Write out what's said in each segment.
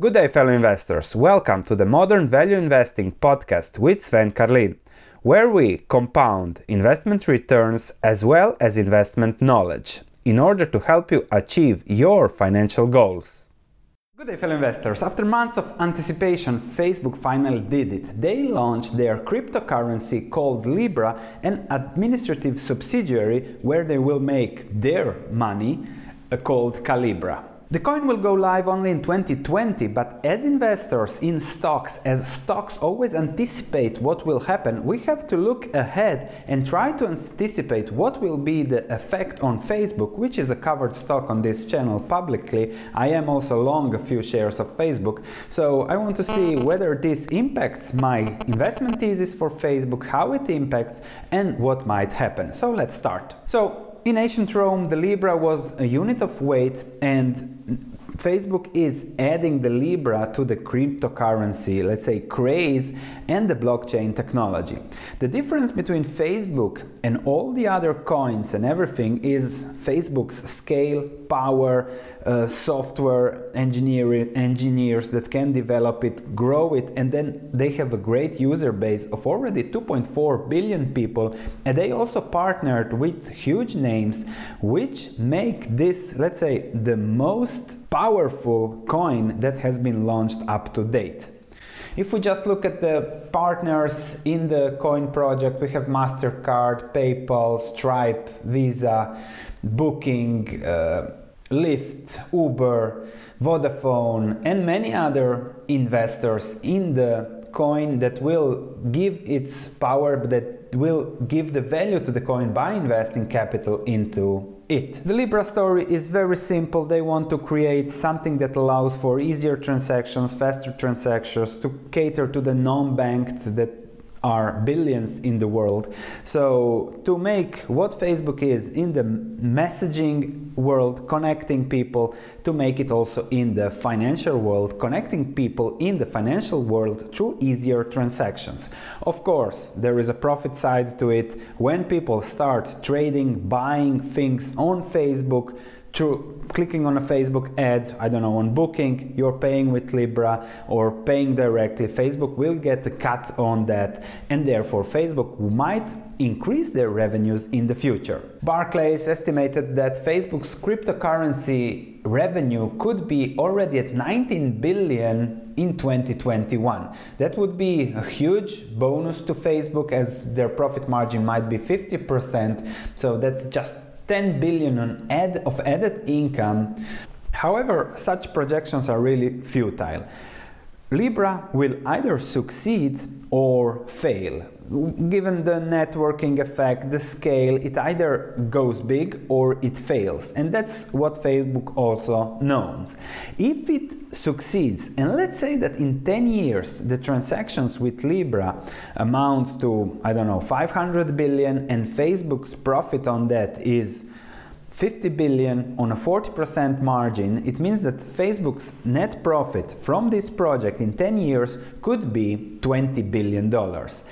Good day, fellow investors. Welcome to the Modern Value Investing podcast with Sven Carlin, where we compound investment returns as well as investment knowledge in order to help you achieve your financial goals. Good day, fellow investors. After months of anticipation, Facebook finally did it. They launched their cryptocurrency called Libra, an administrative subsidiary where they will make their money uh, called Calibra. The coin will go live only in 2020, but as investors in stocks, as stocks always anticipate what will happen, we have to look ahead and try to anticipate what will be the effect on Facebook, which is a covered stock on this channel publicly. I am also long a few shares of Facebook, so I want to see whether this impacts my investment thesis for Facebook, how it impacts, and what might happen. So let's start. So in ancient Rome, the Libra was a unit of weight, and Facebook is adding the Libra to the cryptocurrency, let's say, craze and the blockchain technology. The difference between Facebook and all the other coins and everything is Facebook's scale, power, uh, software engineer, engineers that can develop it, grow it, and then they have a great user base of already 2.4 billion people. And they also partnered with huge names which make this, let's say, the most powerful coin that has been launched up to date. If we just look at the partners in the coin project, we have MasterCard, PayPal, Stripe, Visa, Booking, uh, Lyft, Uber, Vodafone, and many other investors in the coin that will give its power, that will give the value to the coin by investing capital into it. The Libra story is very simple. They want to create something that allows for easier transactions, faster transactions, to cater to the non-banked that are billions in the world. So, to make what Facebook is in the messaging world, connecting people, to make it also in the financial world, connecting people in the financial world through easier transactions. Of course, there is a profit side to it when people start trading, buying things on Facebook through clicking on a Facebook ad, I don't know, on booking, you're paying with Libra or paying directly, Facebook will get a cut on that, and therefore Facebook might increase their revenues in the future. Barclays estimated that Facebook's cryptocurrency revenue could be already at 19 billion in 2021. That would be a huge bonus to Facebook as their profit margin might be 50%. So that's just 10 billion on add of added income. However, such projections are really futile. Libra will either succeed or fail. Given the networking effect, the scale, it either goes big or it fails. And that's what Facebook also knows. If it succeeds, and let's say that in 10 years the transactions with Libra amount to, I don't know, 500 billion, and Facebook's profit on that is 50 billion on a 40% margin, it means that Facebook's net profit from this project in 10 years could be 20 billion dollars.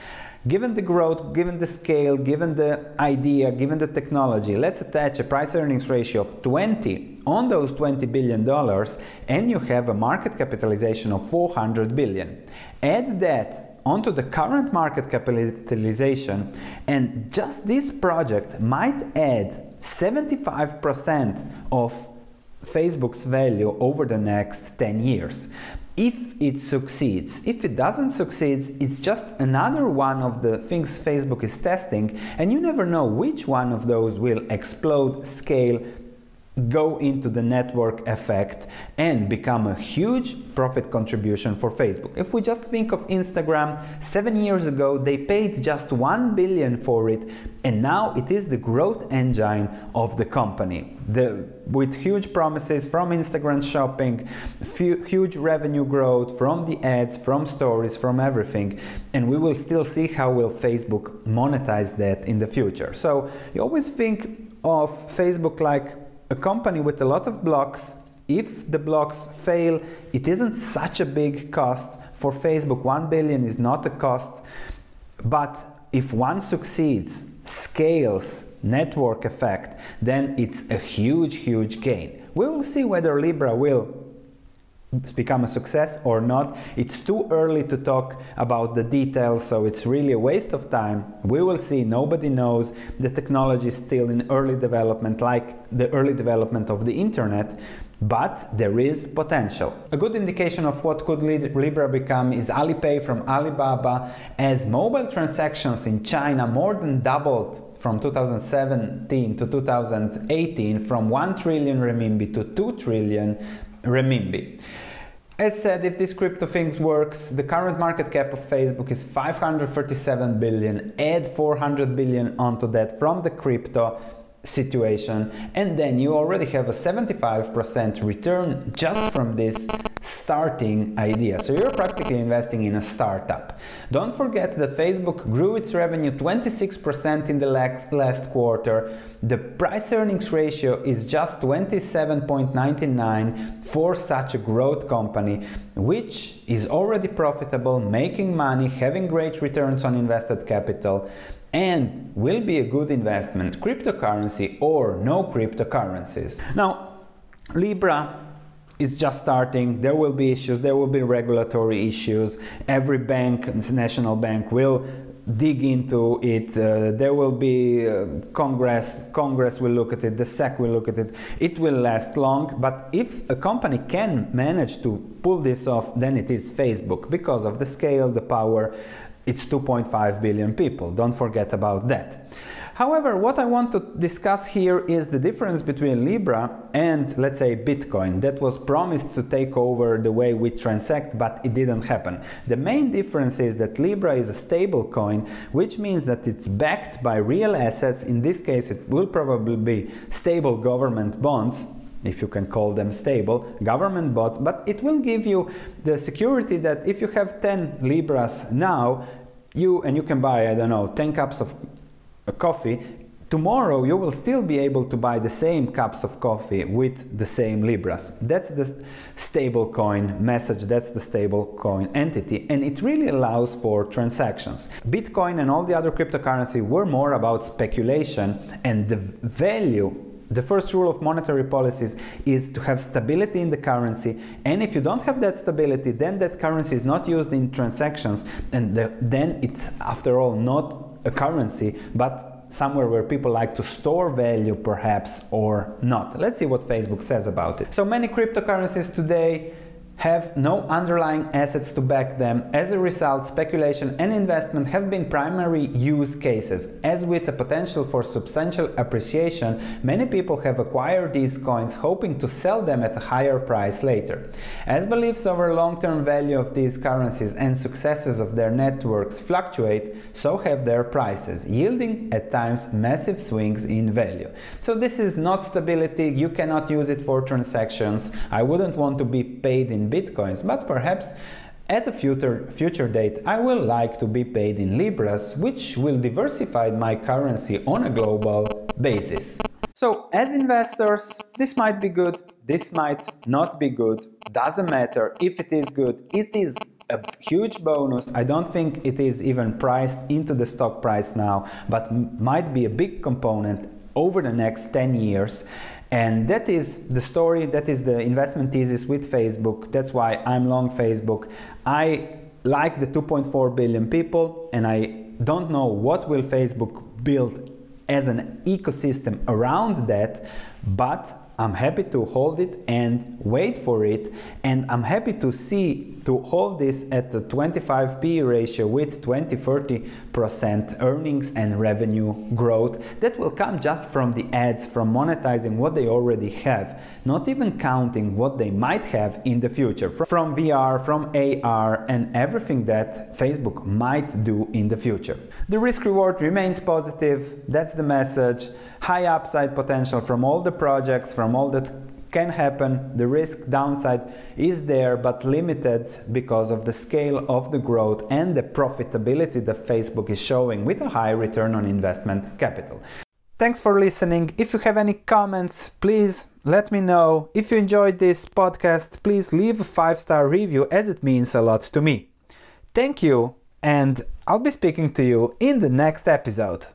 Given the growth, given the scale, given the idea, given the technology, let's attach a price earnings ratio of 20 on those 20 billion dollars and you have a market capitalization of 400 billion. Add that onto the current market capitalization and just this project might add 75% of Facebook's value over the next 10 years. If it succeeds, if it doesn't succeed, it's just another one of the things Facebook is testing, and you never know which one of those will explode, scale, go into the network effect and become a huge profit contribution for Facebook. If we just think of Instagram, 7 years ago they paid just 1 billion for it and now it is the growth engine of the company. The, with huge promises from Instagram shopping, huge revenue growth from the ads, from stories, from everything, and we will still see how will Facebook monetize that in the future. So you always think of Facebook like a company with a lot of blocks, if the blocks fail, it isn't such a big cost. For Facebook, 1 billion is not a cost. But if one succeeds, scales, network effect, then it's a huge, huge gain. We will see whether Libra will become a success or not. It's too early to talk about the details, so it's really a waste of time. We will see. Nobody knows. The technology is still in early development, like the early development of the internet but there is potential. A good indication of what could Libra become is Alipay from Alibaba as mobile transactions in China more than doubled from 2017 to 2018 from 1 trillion renminbi to 2 trillion renminbi. As said, if this crypto thing works, the current market cap of Facebook is 537 billion. Add 400 billion onto that from the crypto situation and then you already have a 75% return just from this starting idea. So you're practically investing in a startup. Don't forget that Facebook grew its revenue 26% in the last quarter. The price earnings ratio is just 27.99 for such a growth company, which is already profitable, making money, having great returns on invested capital and will be a good investment, cryptocurrency or no cryptocurrencies. Now, Libra is just starting. There will be issues, there will be regulatory issues. Every bank, national bank, will dig into it. Uh, there will be uh, Congress. Congress will look at it. The SEC will look at it. It will last long. But if a company can manage to pull this off, then it is Facebook because of the scale, the power, it's 2.5 billion people. Don't forget about that. However, what I want to discuss here is the difference between Libra and, let's say, Bitcoin that was promised to take over the way we transact, but it didn't happen. The main difference is that Libra is a stable coin, which means that it's backed by real assets. In this case, it will probably be stable government bonds, if you can call them stable, government bonds, but it will give you the security that if you have 10 Libras now, you and you can buy, I don't know, 10 cups of coffee, tomorrow you will still be able to buy the same cups of coffee with the same libras. That's the stable coin message that's the stable coin entity and it really allows for transactions. Bitcoin and all the other cryptocurrency were more about speculation and the value the first rule of monetary policies is to have stability in the currency and if you don't have that stability then that currency is not used in transactions and the, then it's after all not a currency but somewhere where people like to store value perhaps or not. Let's see what facebook says about it. So many cryptocurrencies today have no underlying assets to back them. As a result, speculation and investment have been primary use cases. As with the potential for substantial appreciation, many people have acquired these coins hoping to sell them at a higher price later. As beliefs over long-term value of these currencies and successes of their networks fluctuate, so have their prices, yielding at times massive swings in value. So this is not stability, you cannot use it for transactions. I wouldn't want to be paid in bitcoins, but perhaps at a future, future date, I will like to be paid in Libras, which will diversify my currency on a global basis. So, as investors, this might be good, this might not be good, doesn't matter. If it is good, it is a huge bonus. I don't think it is even priced into the stock price now, but might be a big component over the next 10 years. And that is the story, that is the investment thesis with Facebook. That's why I'm long Facebook. I like the 2.4 billion people and I don't know what will Facebook build as an ecosystem around that, but I'm happy to hold it and wait for it and I'm happy to see to hold this at the 25 P ratio with 20 30% earnings and revenue growth that will come just from the ads, from monetizing what they already have, not even counting what they might have in the future from VR, from AR, and everything that Facebook might do in the future. The risk reward remains positive, that's the message. High upside potential from all the projects, from all that can happen. The risk downside is there, but limited because of the scale of the growth and the profitability that Facebook is showing with a high return on investment capital. Thanks for listening. If you have any comments, please let me know. If you enjoyed this podcast, please leave a five star review as it means a lot to me. Thank you, and I'll be speaking to you in the next episode.